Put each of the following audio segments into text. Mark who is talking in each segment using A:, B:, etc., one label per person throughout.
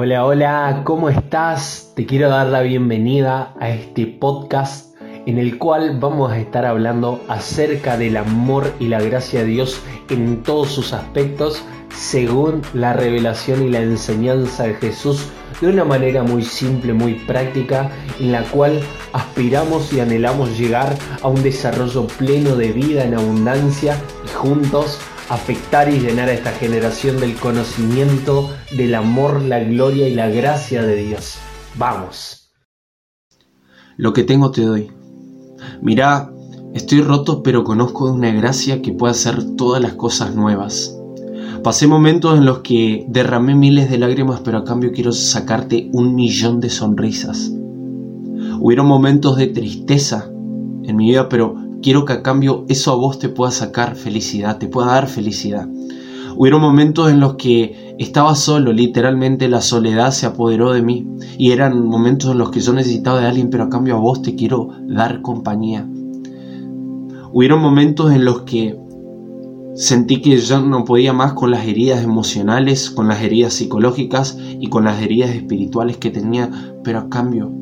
A: Hola, hola, ¿cómo estás? Te quiero dar la bienvenida a este podcast en el cual vamos a estar hablando acerca del amor y la gracia de Dios en todos sus aspectos según la revelación y la enseñanza de Jesús de una manera muy simple, muy práctica, en la cual aspiramos y anhelamos llegar a un desarrollo pleno de vida en abundancia y juntos afectar y llenar a esta generación del conocimiento, del amor, la gloria y la gracia de Dios. Vamos.
B: Lo que tengo te doy. Mirá, estoy roto pero conozco una gracia que puede hacer todas las cosas nuevas. Pasé momentos en los que derramé miles de lágrimas pero a cambio quiero sacarte un millón de sonrisas. Hubieron momentos de tristeza en mi vida pero quiero que a cambio eso a vos te pueda sacar felicidad, te pueda dar felicidad. Hubieron momentos en los que estaba solo, literalmente la soledad se apoderó de mí y eran momentos en los que yo necesitaba de alguien, pero a cambio a vos te quiero dar compañía. Hubieron momentos en los que sentí que yo no podía más con las heridas emocionales, con las heridas psicológicas y con las heridas espirituales que tenía, pero a cambio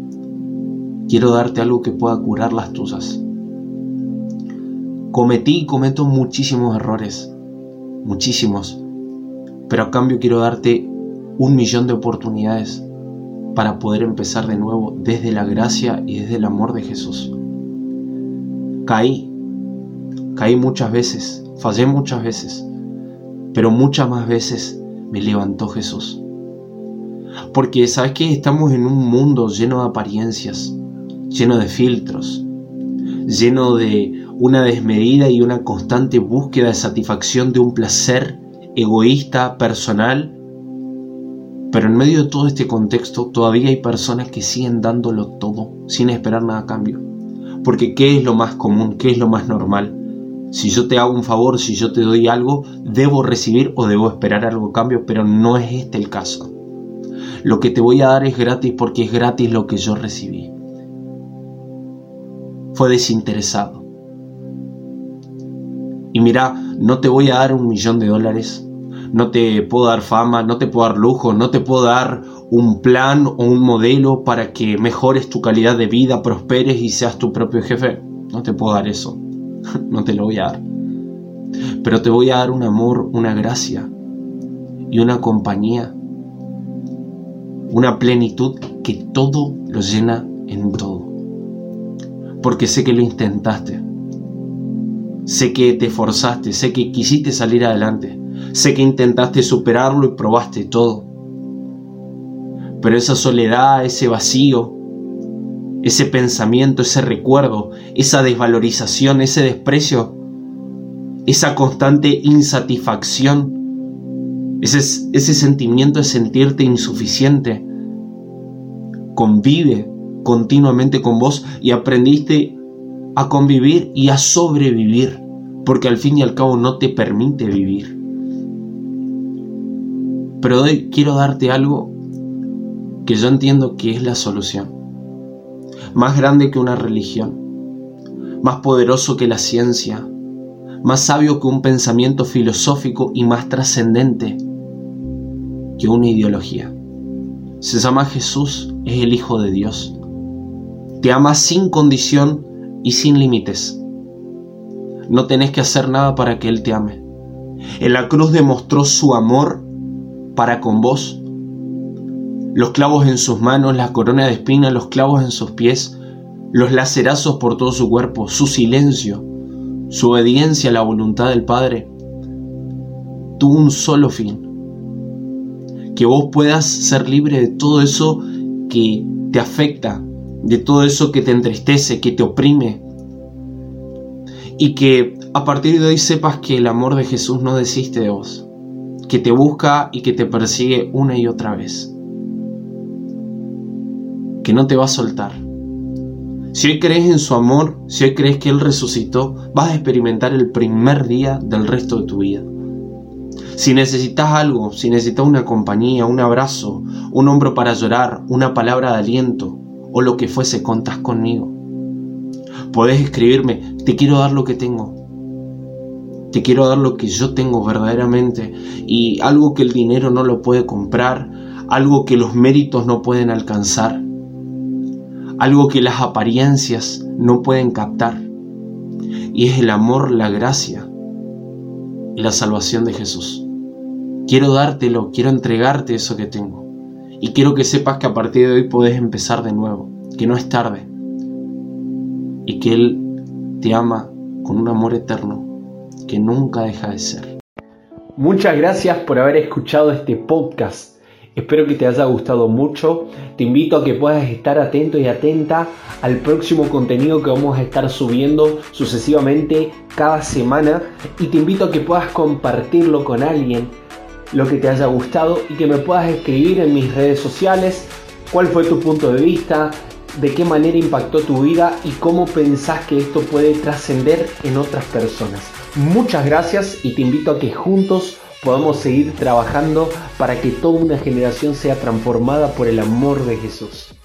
B: quiero darte algo que pueda curar las tuyas. Cometí y cometo muchísimos errores, muchísimos, pero a cambio quiero darte un millón de oportunidades para poder empezar de nuevo desde la gracia y desde el amor de Jesús. Caí, caí muchas veces, fallé muchas veces, pero muchas más veces me levantó Jesús. Porque sabes que estamos en un mundo lleno de apariencias, lleno de filtros, lleno de una desmedida y una constante búsqueda de satisfacción de un placer egoísta, personal. Pero en medio de todo este contexto todavía hay personas que siguen dándolo todo sin esperar nada a cambio. Porque ¿qué es lo más común? ¿Qué es lo más normal? Si yo te hago un favor, si yo te doy algo, debo recibir o debo esperar algo a cambio, pero no es este el caso. Lo que te voy a dar es gratis porque es gratis lo que yo recibí. Fue desinteresado. Y mira, no te voy a dar un millón de dólares, no te puedo dar fama, no te puedo dar lujo, no te puedo dar un plan o un modelo para que mejores tu calidad de vida, prosperes y seas tu propio jefe. No te puedo dar eso, no te lo voy a dar. Pero te voy a dar un amor, una gracia y una compañía, una plenitud que todo lo llena en todo. Porque sé que lo intentaste Sé que te esforzaste, sé que quisiste salir adelante, sé que intentaste superarlo y probaste todo. Pero esa soledad, ese vacío, ese pensamiento, ese recuerdo, esa desvalorización, ese desprecio, esa constante insatisfacción, ese, ese sentimiento de sentirte insuficiente, convive continuamente con vos y aprendiste a convivir y a sobrevivir, porque al fin y al cabo no te permite vivir. Pero hoy quiero darte algo que yo entiendo que es la solución. Más grande que una religión, más poderoso que la ciencia, más sabio que un pensamiento filosófico y más trascendente que una ideología. Se llama Jesús, es el Hijo de Dios. Te ama sin condición y sin límites. No tenés que hacer nada para que Él te ame. En la cruz demostró su amor para con vos. Los clavos en sus manos, la corona de espinas, los clavos en sus pies, los lacerazos por todo su cuerpo, su silencio, su obediencia a la voluntad del Padre, tuvo un solo fin. Que vos puedas ser libre de todo eso que te afecta, de todo eso que te entristece, que te oprime. Y que a partir de hoy sepas que el amor de Jesús no desiste de vos, que te busca y que te persigue una y otra vez. Que no te va a soltar. Si hoy crees en su amor, si hoy crees que Él resucitó, vas a experimentar el primer día del resto de tu vida. Si necesitas algo, si necesitas una compañía, un abrazo, un hombro para llorar, una palabra de aliento, o lo que fuese, contás conmigo. Podés escribirme, te quiero dar lo que tengo. Te quiero dar lo que yo tengo verdaderamente y algo que el dinero no lo puede comprar, algo que los méritos no pueden alcanzar, algo que las apariencias no pueden captar, y es el amor, la gracia y la salvación de Jesús. Quiero dártelo, quiero entregarte eso que tengo, y quiero que sepas que a partir de hoy puedes empezar de nuevo, que no es tarde, y que Él te ama con un amor eterno que nunca deja de ser.
A: Muchas gracias por haber escuchado este podcast. Espero que te haya gustado mucho. Te invito a que puedas estar atento y atenta al próximo contenido que vamos a estar subiendo sucesivamente cada semana. Y te invito a que puedas compartirlo con alguien lo que te haya gustado y que me puedas escribir en mis redes sociales cuál fue tu punto de vista, de qué manera impactó tu vida y cómo pensás que esto puede trascender en otras personas. Muchas gracias y te invito a que juntos podamos seguir trabajando para que toda una generación sea transformada por el amor de Jesús.